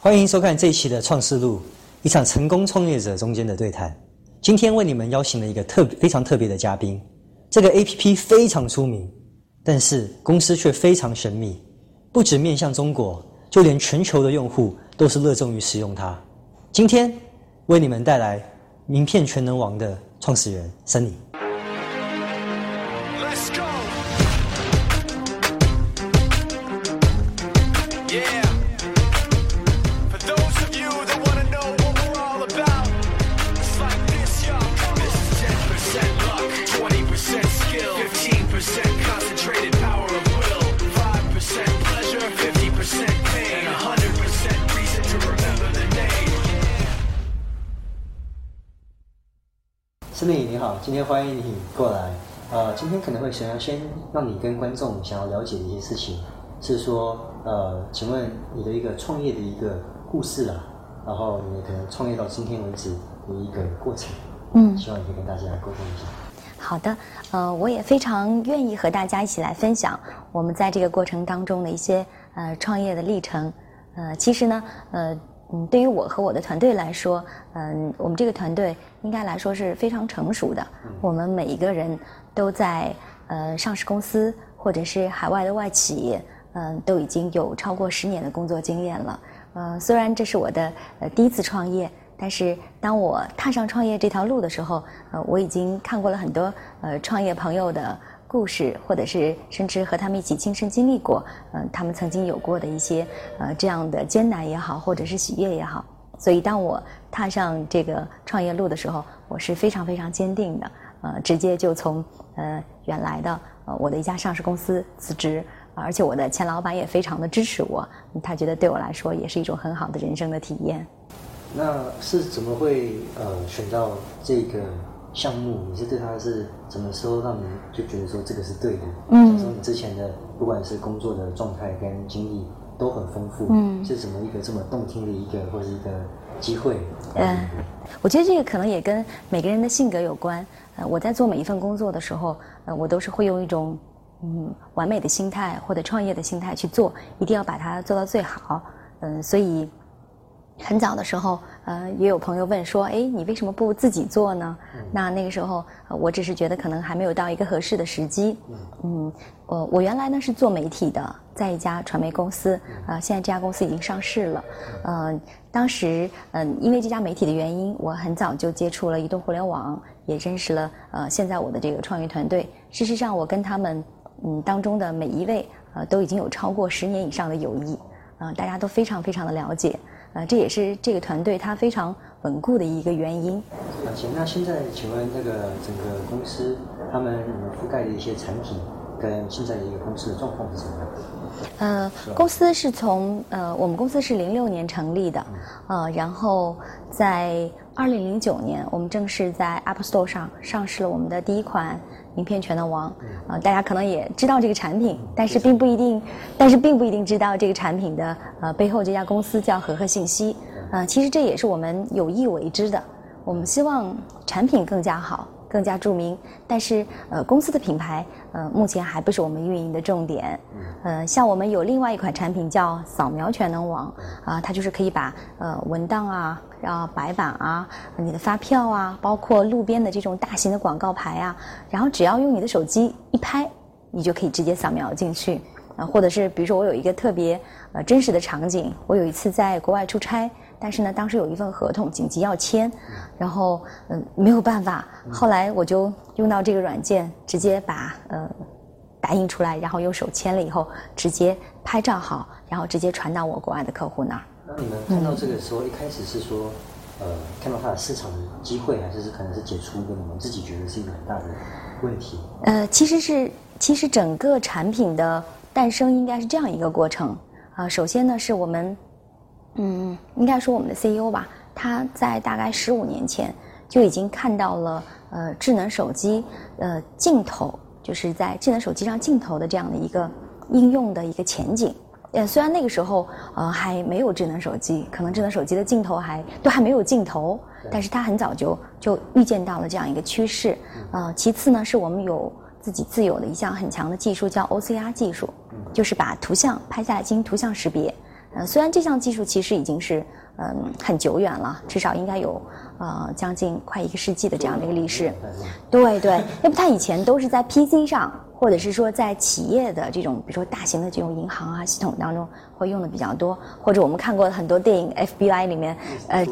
欢迎收看这一期的《创世录》，一场成功创业者中间的对谈。今天为你们邀请了一个特非常特别的嘉宾。这个 A P P 非常出名，但是公司却非常神秘，不止面向中国，就连全球的用户都是热衷于使用它。今天为你们带来名片全能王的创始人 Sunny。欢迎你过来。呃，今天可能会想要先让你跟观众想要了解的一些事情，是说，呃，请问你的一个创业的一个故事啊，然后你可能创业到今天为止的一个过程，嗯希望你可以跟大家沟通一下。好的，呃，我也非常愿意和大家一起来分享我们在这个过程当中的一些呃创业的历程。呃，其实呢，呃，嗯，对于我和我的团队来说，嗯、我们这个团队应该来说是非常成熟的。我们每一个人都在呃上市公司或者是海外的外企业，嗯、都已经有超过十年的工作经验了。呃，虽然这是我的呃第一次创业，但是当我踏上创业这条路的时候，呃，我已经看过了很多呃创业朋友的故事，或者是甚至和他们一起亲身经历过，嗯、他们曾经有过的一些呃这样的艰难也好，或者是喜悦也好。所以当我踏上这个创业路的时候，我是非常非常坚定的，呃，直接就从呃原来的呃我的一家上市公司辞职。而且我的前老板也非常的支持我，他觉得对我来说也是一种很好的人生的体验。那是怎么会呃选到这个项目？你是对它是什么时候让你就觉得说这个是对的？嗯假如说你之前的不管是工作的状态跟经历都很丰富，嗯是怎么一个这么动听的一个或者一个机会？嗯我觉得这个可能也跟每个人的性格有关。呃，我在做每一份工作的时候，呃，我都是会用一种嗯完美的心态或者创业的心态去做，一定要把它做到最好。嗯，所以很早的时候，呃，也有朋友问说，哎，你为什么不自己做呢？那那个时候，呃我只是觉得可能还没有到一个合适的时机。嗯，我我原来呢是做媒体的，在一家传媒公司，啊、现在这家公司已经上市了。呃，当时嗯、因为这家媒体的原因，我很早就接触了移动互联网，也认识了呃现在我的这个创业团队。事实上，我跟他们嗯当中的每一位呃都已经有超过十年以上的友谊，呃，大家都非常非常的了解，呃，这也是这个团队它非常稳固的一个原因。啊，行。那现在请问这个整个公司他们覆盖的一些产品跟现在的一个公司的状况是怎么样？呃，公司是从呃，我们公司是零六年成立的，呃，然后在二零零九年，我们正式在 App Store 上上市了我们的第一款名片全能王。呃，大家可能也知道这个产品，但是并不一定，但是并不一定知道这个产品的呃背后这家公司叫和和信息。呃，其实这也是我们有意为之的。我们希望产品更加好，更加著名，但是呃，公司的品牌呃，目前还不是我们运营的重点。呃，像我们有另外一款产品叫扫描全能网啊、它就是可以把呃文档啊、然后白板啊、你的发票啊，包括路边的这种大型的广告牌啊，然后只要用你的手机一拍，你就可以直接扫描进去。啊，或者是比如说我有一个特别呃真实的场景，我有一次在国外出差，但是呢当时有一份合同紧急要签，然后嗯、没有办法，后来我就用到这个软件，直接把呃打印出来，然后用手签了以后，直接拍照好，然后直接传到我国外的客户那儿。那你们看到这个时候，一开始是说，呃，看到它的市场的机会，还是是可能是解除一个你们自己觉得是一个很大的问题？呃，其实是其实整个产品的诞生应该是这样一个过程啊、首先呢，是我们嗯，应该说我们的 CEO 吧，他在大概十五年前就已经看到了呃智能手机呃镜头，就是在智能手机上镜头的这样的一个应用的一个前景。呃，虽然那个时候呃还没有智能手机，可能智能手机的镜头还都还没有镜头，但是他很早就就预见到了这样一个趋势。呃，其次呢，是我们有自己自有的一项很强的技术，叫 OCR 技术，就是把图像拍下来进行图像识别。呃，虽然这项技术其实已经是嗯很久远了，至少应该有呃将近快一个世纪的这样的一个历史。对对，要不它以前都是在 PC 上，或者是说在企业的这种，比如说大型的这种银行啊系统当中会用的比较多，或者我们看过很多电影 FBI 里面，呃，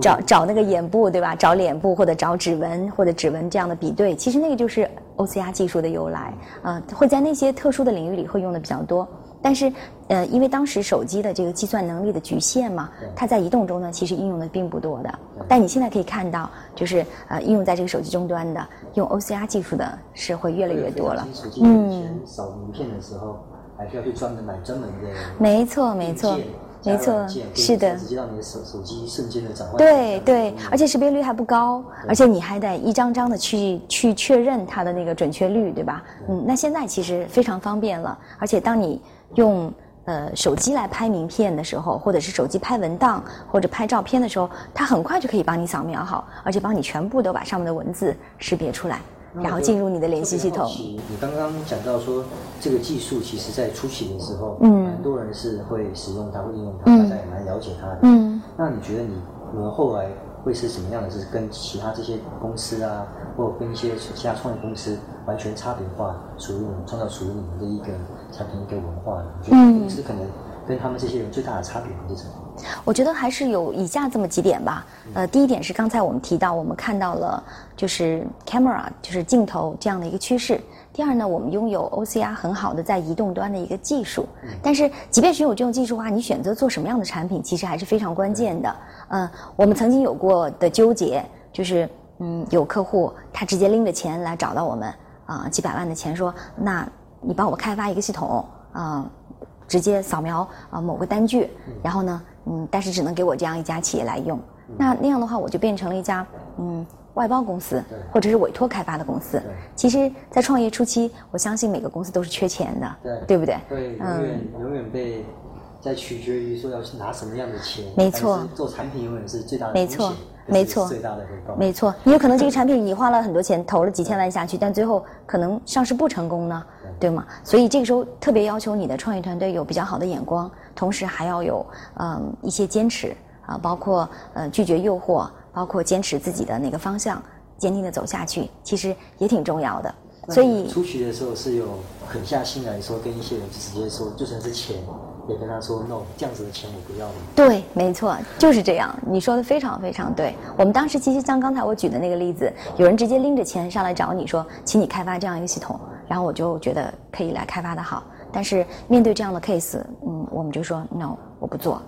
找找那个眼部对吧？找脸部或者找指纹或者指纹这样的比对，其实那个就是 OCR 技术的由来，呃，会在那些特殊的领域里会用的比较多。但是，呃，因为当时手机的这个计算能力的局限嘛，它在移动中呢，其实应用的并不多的。但你现在可以看到，就是呃，应用在这个手机终端的，用 OCR 技术的是会越来越多了。嗯，扫名片的时候，还需要去专门买专门的。没错，没错。没错，是的，直接让你的手手机瞬间的转换。对对，而且识别率还不高，而且你还得一张张的去去确认它的那个准确率，对吧？嗯，那现在其实非常方便了，而且当你用呃手机来拍名片的时候，或者是手机拍文档或者拍照片的时候，它很快就可以帮你扫描好，而且帮你全部都把上面的文字识别出来。然后进入你的联系系统。你刚刚讲到说，这个技术其实在初期的时候，嗯，很多人是会使用它，会应用它，大家也蛮了解它的。嗯，那你觉得你你们后来会是什么样的？是跟其他这些公司啊，或者跟一些其他创业公司完全差别化，属于你们创造属于你们的一个产品一个文化？嗯，公司可能跟他们这些人最大的差别是什么？我觉得还是有以下这么几点吧。呃，第一点是刚才我们提到，我们看到了就是 camera，就是镜头这样的一个趋势。第二呢，我们拥有 OCR 很好的在移动端的一个技术。但是，即便是有这种技术的话，你选择做什么样的产品，其实还是非常关键的。嗯，我们曾经有过的纠结，就是嗯，有客户他直接拎着钱来找到我们啊，几百万的钱，说那你帮我开发一个系统啊，直接扫描啊某个单据，然后呢。嗯，但是只能给我这样一家企业来用，那那样的话，我就变成了一家嗯外包公司，或者是委托开发的公司。其实，在创业初期，我相信每个公司都是缺钱的，对对不对？对，永远永远被在取决于说要去拿什么样的钱。没错，做产品永远是最大的没错，没错，最大的回报。没错，你有可能这个产品你花了很多钱，投了几千万下去，但最后可能上市不成功呢，对吗？所以这个时候特别要求你的创业团队有比较好的眼光。同时还要有嗯一些坚持啊，包括呃拒绝诱惑，包括坚持自己的那个方向，坚定的走下去，其实也挺重要的。所以出去的时候是有狠下心来说，跟一些人直接说，就算是钱，也跟他说 no，这样子的钱我不要了。对，没错，就是这样。你说的非常非常对。我们当时其实像刚才我举的那个例子，有人直接拎着钱上来找你说，请你开发这样一个系统，然后我就觉得可以来开发的好。但是面对这样的 case，嗯，我们就说 no，我不做，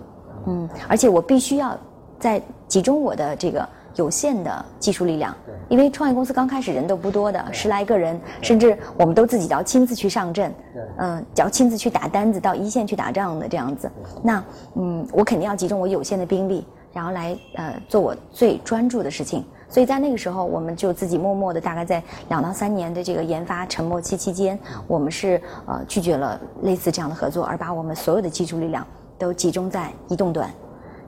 嗯，而且我必须要在集中我的这个有限的技术力量，因为创业公司刚开始人都不多的，十来个人，甚至我们都自己要亲自去上阵，嗯，要亲自去打单子，到一线去打仗的这样子，那嗯，我肯定要集中我有限的兵力，然后来呃做我最专注的事情。所以在那个时候，我们就自己默默的，大概在两到三年的这个研发沉默期期间，我们是呃拒绝了类似这样的合作，而把我们所有的技术力量都集中在移动端。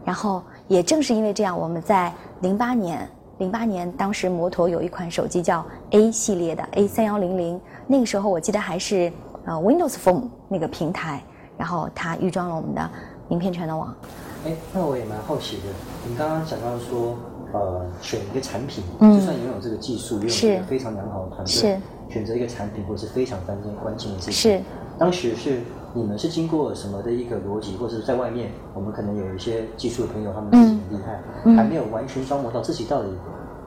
然后也正是因为这样，我们在零八年，零八年当时摩托有一款手机叫 A 系列的 A 三幺零零，那个时候我记得还是呃 Windows Phone 那个平台，然后它预装了我们的名片全能网。哎，那我也蛮好奇的，你刚刚讲到说。呃，选一个产品，就算拥有这个技术，拥有一个非常良好的团队，是选择一个产品，或是非常关键关键的事情。是，当时是你们是经过什么的一个逻辑，或者是在外面，我们可能有一些技术的朋友，他们自己很厉害，还没有完全琢磨到自己到底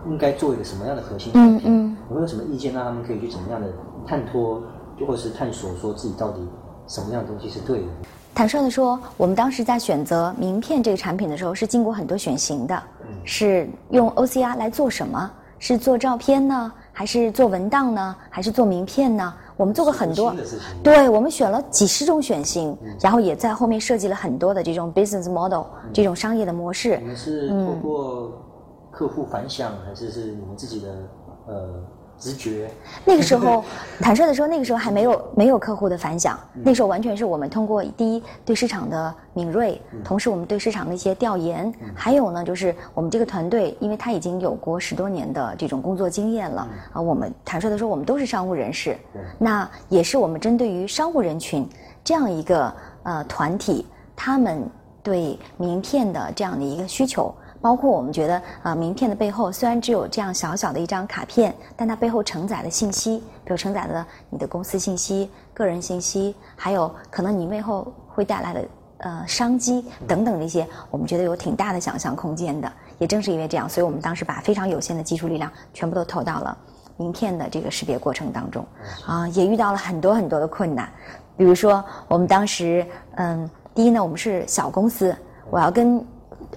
应该做一个什么样的核心产品。有没有什么意见，让他们可以去怎么样的探托，或者是探索，说自己到底什么样的东西是对的？坦率的说，我们当时在选择名片这个产品的时候，是经过很多选型的。是用 OCR 来做什么？是做照片呢，还是做文档呢，还是做名片呢？我们做过很多，对我们选了几十种选型，然后也在后面设计了很多的这种 business model 这种商业的模式。你们是通过客户反响，还是是你们自己的呃？直觉。那个时候，坦率的说，那个时候还没有没有客户的反响。那时候完全是我们通过第一对市场的敏锐，同时我们对市场的一些调研，还有呢就是我们这个团队，因为他已经有过十多年的这种工作经验了啊。我们坦率的说，我们都是商务人士，那也是我们针对于商务人群这样一个呃团体，他们对名片的这样的一个需求。包括我们觉得，呃，名片的背后虽然只有这样小小的一张卡片，但它背后承载的信息，比如承载了你的公司信息、个人信息，还有可能你背后会带来的呃商机等等的一些，我们觉得有挺大的想象空间的。也正是因为这样，所以我们当时把非常有限的技术力量全部都投到了名片的这个识别过程当中，啊，也遇到了很多很多的困难，比如说我们当时，嗯，第一呢，我们是小公司，我要跟。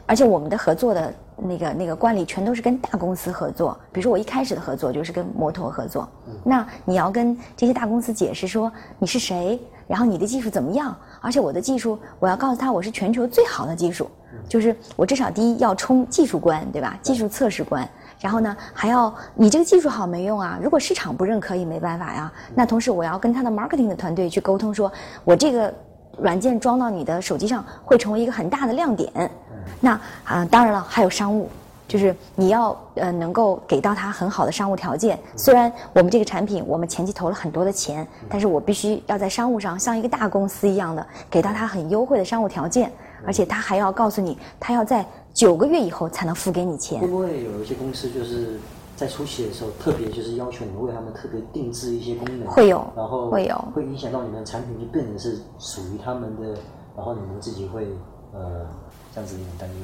而且我们的合作的那个那个惯例全都是跟大公司合作，比如说我一开始的合作就是跟摩托合作，那你要跟这些大公司解释说你是谁，然后你的技术怎么样，而且我的技术我要告诉他我是全球最好的技术，就是我至少第一要冲技术关，对吧？技术测试关，然后呢还要你这个技术好没用啊，如果市场不认可也没办法呀。那同时我要跟他的 marketing 的团队去沟通，说我这个软件装到你的手机上会成为一个很大的亮点。那啊，当然了，还有商务，就是你要呃能够给到他很好的商务条件。虽然我们这个产品我们前期投了很多的钱，但是我必须要在商务上像一个大公司一样的给到他很优惠的商务条件，而且他还要告诉你，他要在九个月以后才能付给你钱会。不会有一些公司就是在初期的时候，特别就是要求你们为他们特别定制一些功能？会有然后会有会影响到你们的产品就变成是属于他们的，然后你们自己会呃这样子担忧。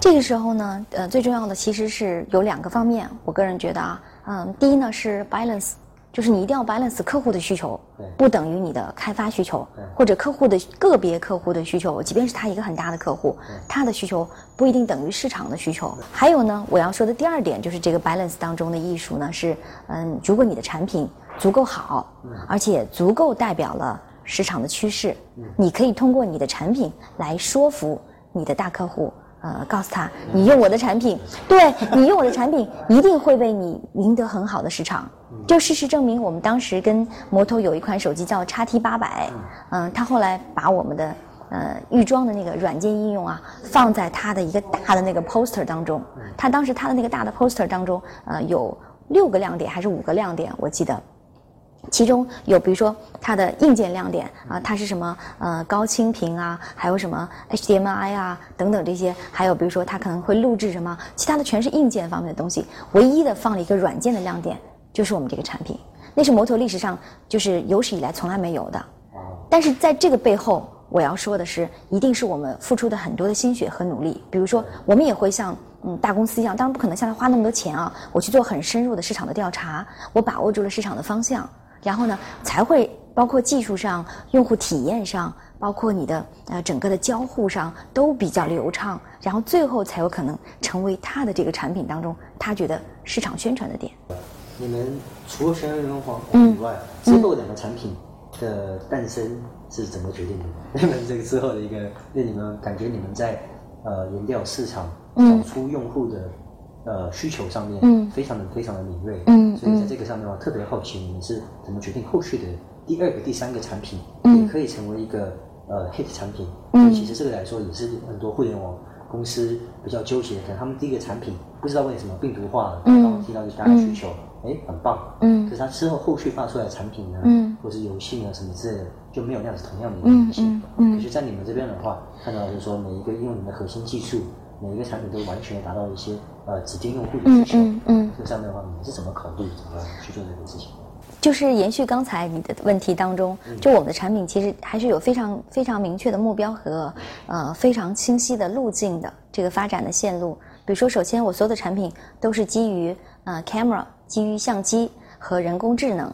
这个时候呢，呃，最重要的其实是有两个方面，我个人觉得啊，嗯，第一呢是 balance，就是你一定要 balance 客户的需求，不等于你的开发需求，或者客户的个别客户的需求，即便是他一个很大的客户，他的需求不一定等于市场的需求。还有呢，我要说的第二点就是这个 balance 当中的艺术呢是，嗯，如果你的产品足够好，而且足够代表了市场的趋势，你可以通过你的产品来说服你的大客户。呃，告诉他，你用我的产品，对你用我的产品，一定会为你赢得很好的市场。就事实证明，我们当时跟摩托有一款手机叫叉 T 八百，嗯，他后来把我们的呃预装的那个软件应用啊，放在他的一个大的那个 poster 当中。他当时他的那个大的 poster 当中，呃，有六个亮点还是五个亮点，我记得。其中有比如说它的硬件亮点啊，它是什么呃高清屏啊，还有什么 HDMI 啊等等这些，还有比如说它可能会录制什么，其他的全是硬件方面的东西，唯一的放了一个软件的亮点，就是我们这个产品，那是摩托历史上就是有史以来从来没有的。但是在这个背后，我要说的是，一定是我们付出的很多的心血和努力。比如说，我们也会像嗯大公司一样，当然不可能像他花那么多钱啊，我去做很深入的市场的调查，我把握住了市场的方向，然后呢，才会包括技术上、用户体验上，包括你的呃整个的交互上都比较流畅，然后最后才有可能成为他的这个产品当中他觉得市场宣传的点。你们除了轩辕人皇嗯以外，之后两个产品的诞生是怎么决定的？你们这个之后的一个，那你们感觉你们在呃研调市场、嗯找出用户的呃需求上面，嗯。非常的非常的敏锐，嗯所以在这个上面的话，特别好奇你们是怎么决定后续的第二个、第三个产品，嗯。也可以成为一个呃 hit 产品。嗯。其实这个来说也是很多互联网公司比较纠结，可能他们第一个产品不知道为什么病毒化了，嗯。刚刚提到就是大家需求，哎、很棒，嗯。可是它之后后续发出来的产品呢，嗯。或是游戏呢什么之类的，就没有那样子同样的一个东西。嗯嗯嗯。可是，在你们这边的话，看到就是说每一个应用你们的核心技术，每一个产品都完全达到一些呃指定用户的需求。嗯嗯嗯这上面的话，你是怎么考虑怎么去做这个事情？就是延续刚才你的问题当中，就我们的产品其实还是有非常非常明确的目标和呃非常清晰的路径的这个发展的线路。比如说，首先我所有的产品都是基于呃 camera，基于相机和人工智能。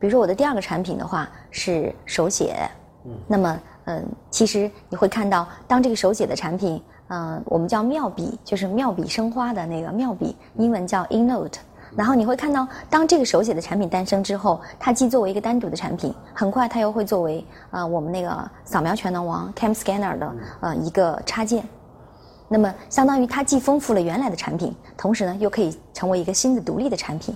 比如说我的第二个产品的话是手写，嗯那么嗯、其实你会看到，当这个手写的产品，嗯、我们叫妙笔，就是妙笔生花的那个妙笔，英文叫 InNote。然后你会看到，当这个手写的产品诞生之后，它既作为一个单独的产品，很快它又会作为呃我们那个扫描全能王 Cam Scanner 的呃一个插件。那么相当于它既丰富了原来的产品，同时呢又可以成为一个新的独立的产品。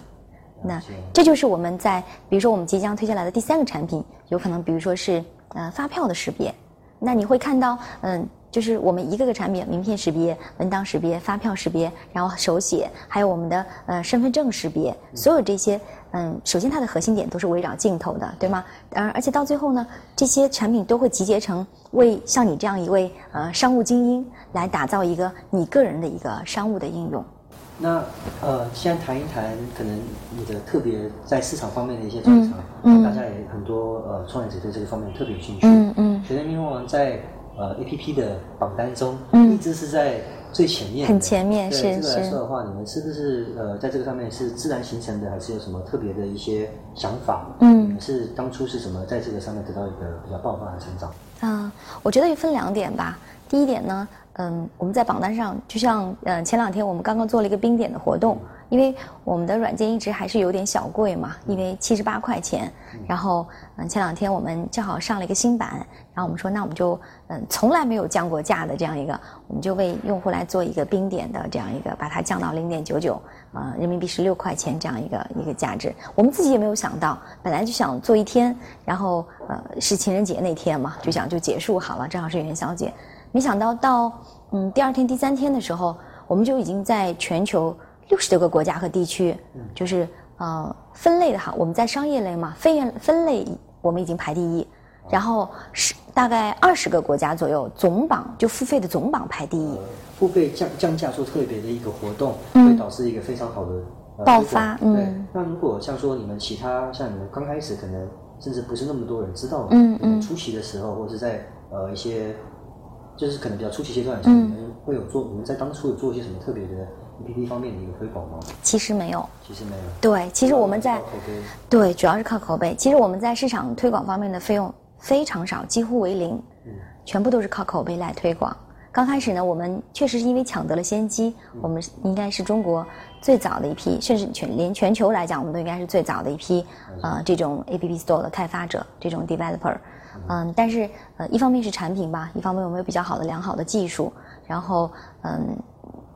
那这就是我们在比如说我们即将推下来的第三个产品，有可能比如说是呃发票的识别。那你会看到，嗯，就是我们一个个产品，名片识别、文档识别、发票识别，然后手写，还有我们的呃身份证识别，所有这些，嗯，首先它的核心点都是围绕镜头的，对吗？而而且到最后呢，这些产品都会集结成为像你这样一位呃商务精英来打造一个你个人的一个商务的应用。那呃，先谈一谈可能你的特别在市场方面的一些专长，嗯嗯大家也很多呃创业者对这个方面特别有兴趣。嗯嗯觉得明龙王在呃 A P P 的榜单中，嗯一直是在最前面的，很前面对是这个来是说的话，你们是不是呃在这个上面是自然形成的，还是有什么特别的一些想法？嗯你们是当初是什么在这个上面得到一个比较爆发的成长？啊、我觉得也分两点吧。第一点呢，嗯，我们在榜单上，就像呃前两天我们刚刚做了一个冰点的活动，因为我们的软件一直还是有点小贵嘛，因为七十八块钱。然后嗯，前两天我们正好上了一个新版，然后我们说那我们就嗯从来没有降过价的这样一个，我们就为用户来做一个冰点的这样一个，把它降到零点九九，啊，人民币十六块钱这样一个一个价值。我们自己也没有想到，本来就想做一天，然后呃是情人节那天嘛，就想就结束好了，正好是元宵节。没想到到嗯第二天、第三天的时候，我们就已经在全球六十多个国家和地区，就是呃分类的哈，我们在商业类嘛，分业分类我们已经排第一，然后是大概二十个国家左右，总榜就付费的总榜排第一。付费降降价做特别的一个活动，嗯。会导致一个非常好的、呃、爆发嗯。对，那如果像说你们其他像你们刚开始可能甚至不是那么多人知道，嗯嗯。初期的时候，或者是在呃一些就是可能比较初期阶段的时候，嗯。你们会有做你们在当初有做一些什么特别的 APP 方面的一个推广吗？其实没有，其实没有。对，其实我们在对，主要是靠口碑。其实我们在市场推广方面的费用非常少，几乎为零，全部都是靠口碑来推广。刚开始呢，我们确实是因为抢得了先机，我们应该是中国最早的一批，甚至全连全球来讲，我们都应该是最早的一批，呃，这种 App Store 的开发者，这种 developer。嗯，但是呃，一方面是产品吧，一方面我们有比较好的良好的技术，然后嗯，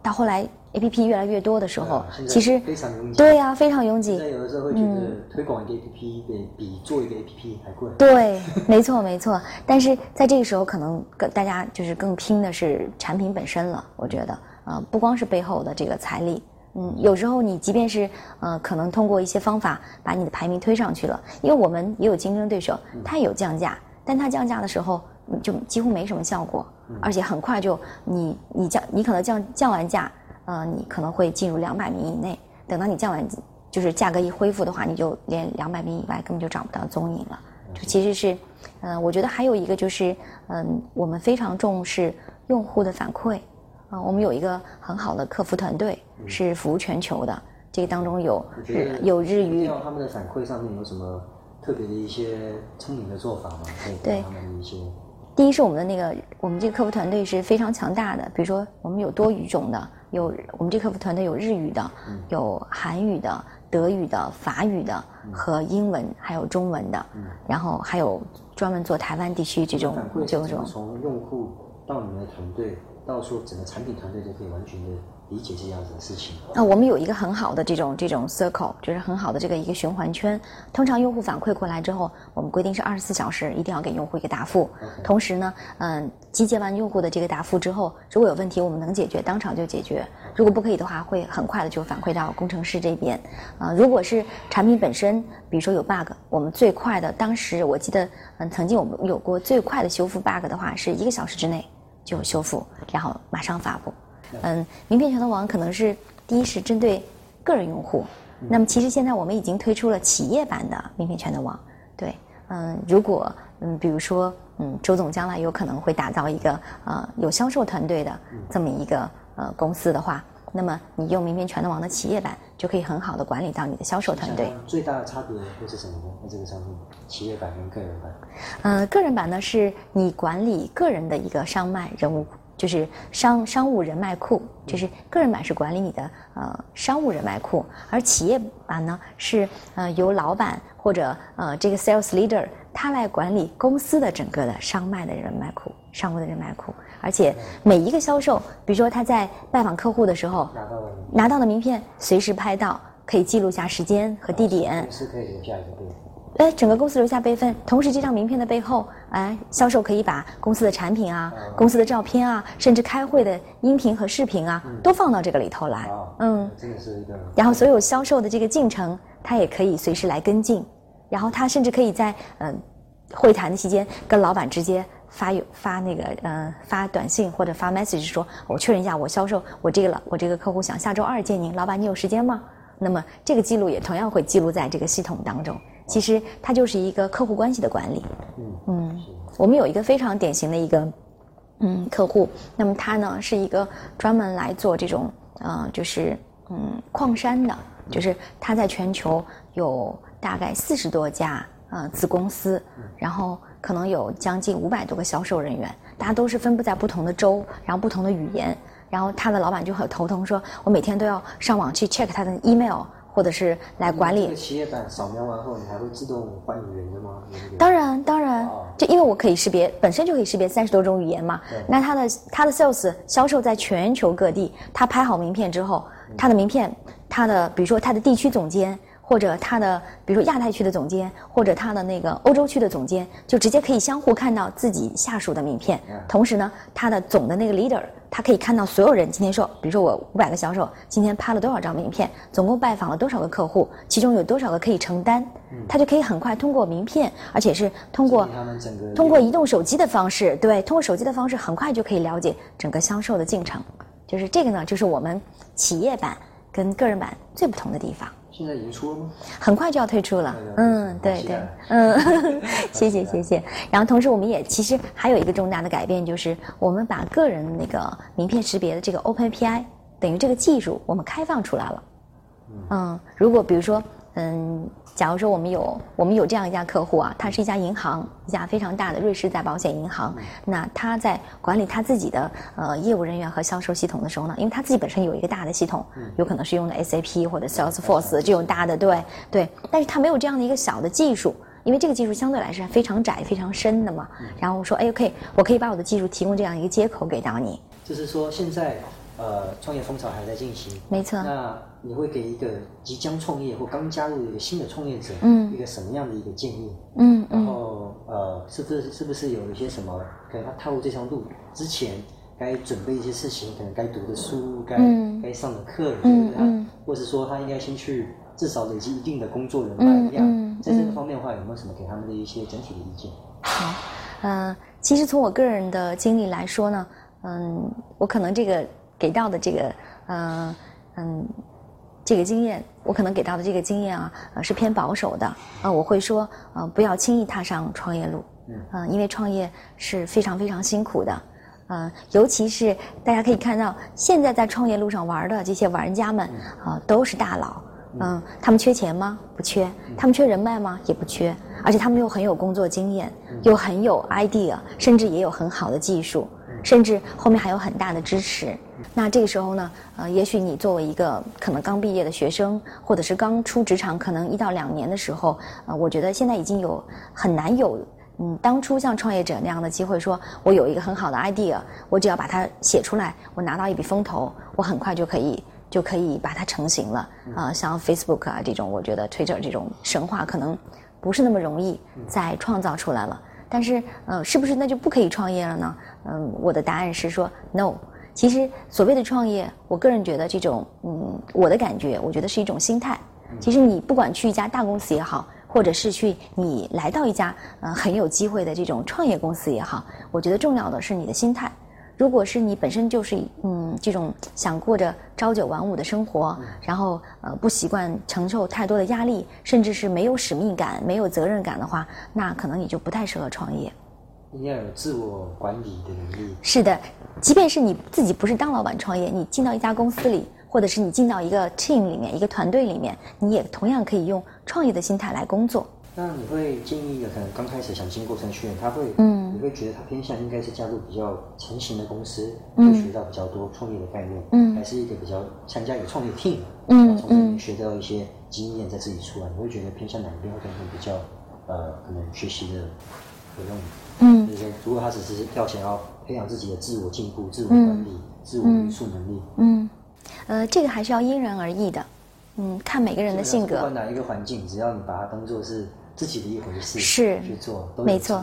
到后来 APP 越来越多的时候，啊其实非常拥挤对呀、非常拥挤现。在有的时候会觉得推广一个 APP 比比做一个 APP 还贵。对，没错没错。但是在这个时候，可能更大家就是更拼的是产品本身了。我觉得，呃，不光是背后的这个财力，嗯，有时候你即便是呃，可能通过一些方法把你的排名推上去了，因为我们也有竞争对手，他也有降价，但他降价的时候嗯就几乎没什么效果，而且很快就你你降你可能降降完价，呃，你可能会进入两百名以内。等到你降完，就是价格一恢复的话，你就连两百名以外根本就找不到踪影了。就其实是，呃，我觉得还有一个就是，嗯、我们非常重视用户的反馈，啊、我们有一个很好的客服团队，是服务全球的，这个当中有日有日语听，到他们的反馈上面有什么特别的一些聪明的做法吗？对他们的一些第一是我们的那个，我们这个客服团队是非常强大的。比如说，我们有多语种的，有我们这客服团队有日语的，有韩语的、德语的、法语的和英文，还有中文的，然后还有专门做台湾地区这种这种是从用户到你们的团队，到说整个产品团队都可以完全的理解这样子的事情。啊，我们有一个很好的这种这种 circle，就是很好的这个一个循环圈。通常用户反馈过来之后，我们规定是二十四小时一定要给用户一个答复。同时呢，嗯，集结完用户的这个答复之后，如果有问题我们能解决，当场就解决；如果不可以的话，会很快的就反馈到工程师这边。啊，如果是产品本身，比如说有 bug，我们最快的，当时我记得，嗯，曾经我们有过最快的修复 bug 的话，是一个小时之内就修复，然后马上发布。嗯，名片全都网可能是第一是针对个人用户，那么其实现在我们已经推出了企业版的名片全都网。对，嗯，如果嗯，比如说嗯，周总将来有可能会打造一个呃有销售团队的这么一个呃公司的话，那么你用名片全都网的企业版就可以很好的管理到你的销售团队。最大的差别会是什么呢？那这个上面，企业版跟个人版。呃，个人版呢是你管理个人的一个商脉人物，就是商商务人脉库，就是个人版是管理你的呃商务人脉库，而企业版呢是呃由老板或者呃这个 sales leader 他来管理公司的整个的商脉的人脉库，商务的人脉库，而且每一个销售，比如说他在拜访客户的时候拿到的名片随时拍到，可以记录下时间和地点公，司可以留下一个备份。哎，整个公司留下备份，同时这张名片的背后，哎，销售可以把公司的产品啊、公司的照片啊，甚至开会的音频和视频啊，都放到这个里头来。啊，嗯，这个是一个然后所有销售的这个进程，他也可以随时来跟进，然后他甚至可以在嗯、会谈的期间跟老板直接发有发那个呃发短信或者发 message 说，我确认一下我销售我这个老我这个客户想下周二见您，老板你有时间吗？那么这个记录也同样会记录在这个系统当中。其实它就是一个客户关系的管理。嗯，我们有一个非常典型的一个嗯客户，那么他呢是一个专门来做这种呃就是嗯矿山的，就是他在全球有大概四十多家呃子公司，然后可能有将近五百多个销售人员，大家都是分布在不同的州，然后不同的语言，然后他的老板就很头疼说，我每天都要上网去 check 他的 email。或者是来管理企业版扫描完后，你还会自动换语言的吗？当然，当然哦，就因为我可以识别，本身就可以识别三十多种语言嘛。那他的他的 sales 销售在全球各地，他拍好名片之后，他的名片，他的比如说他的地区总监，或者他的比如说亚太区的总监，或者他的那个欧洲区的总监，就直接可以相互看到自己下属的名片。同时呢，他的总的那个 leader，他可以看到所有人今天说，比如说我五百个销售今天拍了多少张名片，总共拜访了多少个客户，其中有多少个可以承担，他就可以很快通过名片，而且是通过通过移动手机的方式，对，通过手机的方式，很快就可以了解整个销售的进程。就是这个呢，就是我们企业版跟个人版最不同的地方。现在已经出了吗？很快就要推出了，嗯，对对嗯，谢谢 谢谢。然后同时我们也其实还有一个重大的改变，就是我们把个人那个名片识别的这个 OpenAPI 等于这个技术我们开放出来了。嗯，如果比如说，嗯，假如说我们有我们有这样一家客户啊，它是一家银行，一家非常大的瑞士在保险银行。那他在管理他自己的呃业务人员和销售系统的时候呢，因为他自己本身有一个大的系统，有可能是用的 SAP 或者 Salesforce 这种大的，对对，但是他没有这样的一个小的技术。因为这个技术相对来说非常窄、非常深的嘛，然后我说，哎，OK，我可以把我的技术提供这样一个接口给到你，就是说现在呃创业风潮还在进行，没错。那你会给一个即将创业或刚加入一个新的创业者，嗯。一个什么样的一个建议？嗯然后呃，是不是是不是有一些什么，可能他踏入这条路之前，该准备一些事情，可能该读的书，该、嗯。该上的课，嗯对他嗯。或是说他应该先去至少累积一定的工作人嗯脉量，嗯在这个方面的话，有没有什么给他们的一些整体的意见？好，呃，其实从我个人的经历来说呢，嗯，我可能这个给到的这个，呃，嗯，这个经验，我可能给到的这个经验啊，呃，是偏保守的。呃，我会说，呃，不要轻易踏上创业路，嗯、因为创业是非常非常辛苦的。嗯，尤其是大家可以看到，现在在创业路上玩的这些玩家们，啊、都是大佬。嗯，他们缺钱吗？不缺。他们缺人脉吗？也不缺。而且他们又很有工作经验，又很有 idea，甚至也有很好的技术，甚至后面还有很大的支持。那这个时候呢，呃，也许你作为一个可能刚毕业的学生，或者是刚出职场，可能一到两年的时候，呃，我觉得现在已经有很难有。嗯，当初像创业者那样的机会，说我有一个很好的 idea，我只要把它写出来，我拿到一笔风投，我很快就可以就可以把它成型了。啊、像 Facebook 啊这种，我觉得 Twitter 这种神话可能不是那么容易再创造出来了。但是，呃，是不是那就不可以创业了呢？嗯，我的答案是说 no。其实所谓的创业，我个人觉得这种，嗯，我的感觉，我觉得是一种心态。其实你不管去一家大公司也好，或者是去你来到一家呃很有机会的这种创业公司也好，我觉得重要的是你的心态。如果是你本身就是嗯这种想过着朝九晚五的生活，然后呃不习惯承受太多的压力，甚至是没有使命感、没有责任感的话，那可能你就不太适合创业。你要有自我管理的能力。是的，即便是你自己不是当老板创业，你进到一家公司里，或者是你进到一个 team 里面、一个团队里面，你也同样可以用创业的心态来工作。那你会建议一个可能刚开始想进过程序员，他会，嗯你会觉得他偏向应该是加入比较成型的公司，嗯会学到比较多创业的概念，嗯还是一个比较参加一个创业 team，嗯然后从这里面学到一些经验，在自己出来，你会觉得偏向哪一边会可能比较，呃，可能学习的有用？嗯就是，如果他只是要想要培养自己的自我进步、自我管理、自我约束能力，嗯，呃，这个还是要因人而异的。嗯，看每个人的性格不管。哪一个环境，只要你把它当做是自己的一回事，是去做，没错。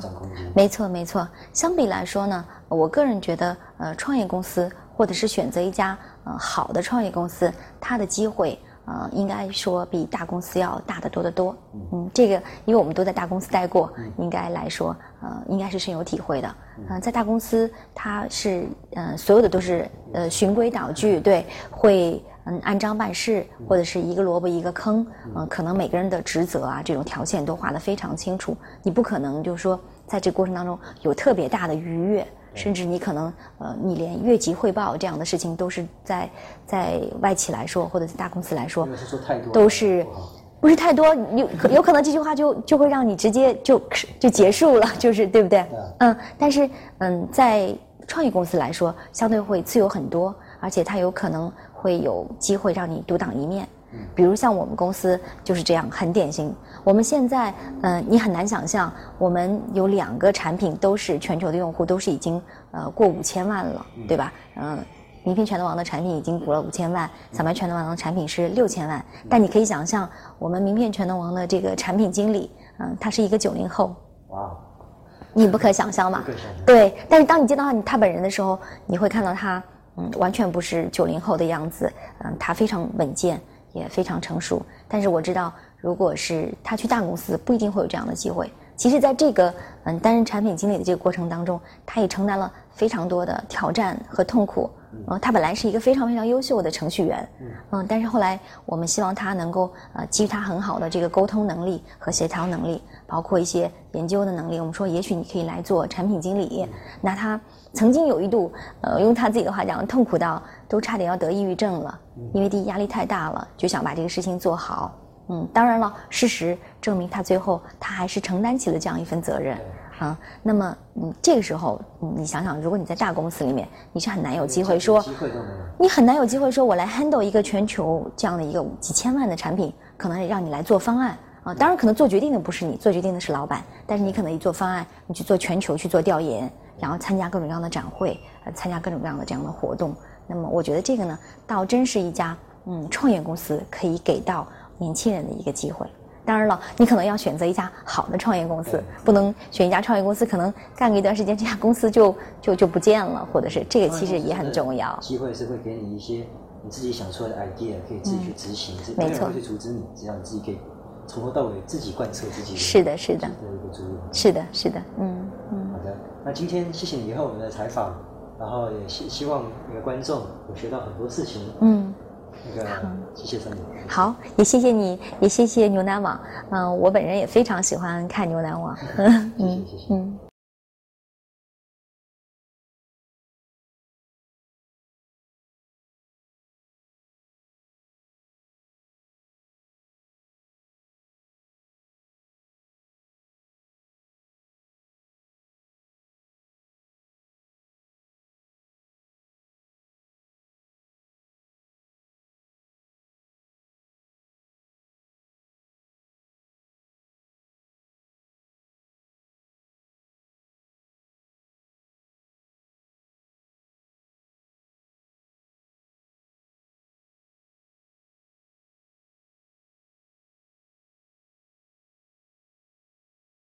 没错，没错。相比来说呢，我个人觉得，呃，创业公司或者是选择一家呃好的创业公司，它的机会。呃，应该说比大公司要大得多得多。嗯，这个因为我们都在大公司待过，应该来说，呃，应该是深有体会的。嗯、在大公司，它是呃所有的都是呃循规蹈矩，对，会嗯按章办事，或者是一个萝卜一个坑。嗯、可能每个人的职责啊，这种条线都画得非常清楚。你不可能就是说在这过程当中有特别大的愉悦。甚至你可能，呃，你连越级汇报这样的事情都是在在外企来说，或者在大公司来说都是不是太多，有可有可能这句话就就会让你直接就就结束了，就是对不对？嗯，但是嗯，在创业公司来说，相对会自由很多，而且它有可能会有机会让你独当一面。比如像我们公司就是这样，很典型。我们现在，嗯、你很难想象，我们有两个产品都是全球的用户，都是已经呃过五千万了，对吧？嗯、名片全能王的产品已经补了五千万，小麦全能王的产品是六千万。但你可以想象，我们名片全能王的这个产品经理，嗯、他是一个九零后，哇，你不可想象嘛不可想象？对，但是当你见到他他本人的时候，你会看到他，嗯，完全不是九零后的样子，嗯，他非常稳健，也非常成熟。但是我知道，如果是他去大公司，不一定会有这样的机会。其实，在这个嗯担任产品经理的这个过程当中，他也承担了非常多的挑战和痛苦。嗯，他本来是一个非常非常优秀的程序员，嗯，但是后来我们希望他能够呃基于他很好的这个沟通能力和协调能力，包括一些研究的能力，我们说也许你可以来做产品经理。那他曾经有一度，呃，用他自己的话讲，痛苦到都差点要得抑郁症了，因为第一压力太大了，就想把这个事情做好。嗯，当然了，事实证明他最后他还是承担起了这样一份责任。啊，那么嗯，这个时候，嗯，你想想，如果你在大公司里面，你是很难有机会说。你很难有机会说，我来 handle 一个全球这样的一个几千万的产品，可能让你来做方案啊。当然，可能做决定的不是你，做决定的是老板，但是你可能一做方案，你去做全球去做调研，然后参加各种各样的展会，呃，参加各种各样的这样的活动。那么，我觉得这个呢，倒真是一家嗯创业公司可以给到年轻人的一个机会。当然了，你可能要选择一家好的创业公司，不能选一家创业公司，可能干个一段时间，这家公司就就就不见了，或者是这个其实也很重要。机会是会给你一些你自己想出来的 idea，可以自己去执行，没错去阻止你，只要你自己可以从头到尾自己贯彻自己的是的是的。是的，是的，嗯嗯。好的，那今天谢谢你以后我们的采访，然后也希希望那个观众有学到很多事情。嗯，那个谢谢。好，也谢谢你，也谢谢牛腩网。嗯、我本人也非常喜欢看牛腩网。谢谢谢谢。嗯。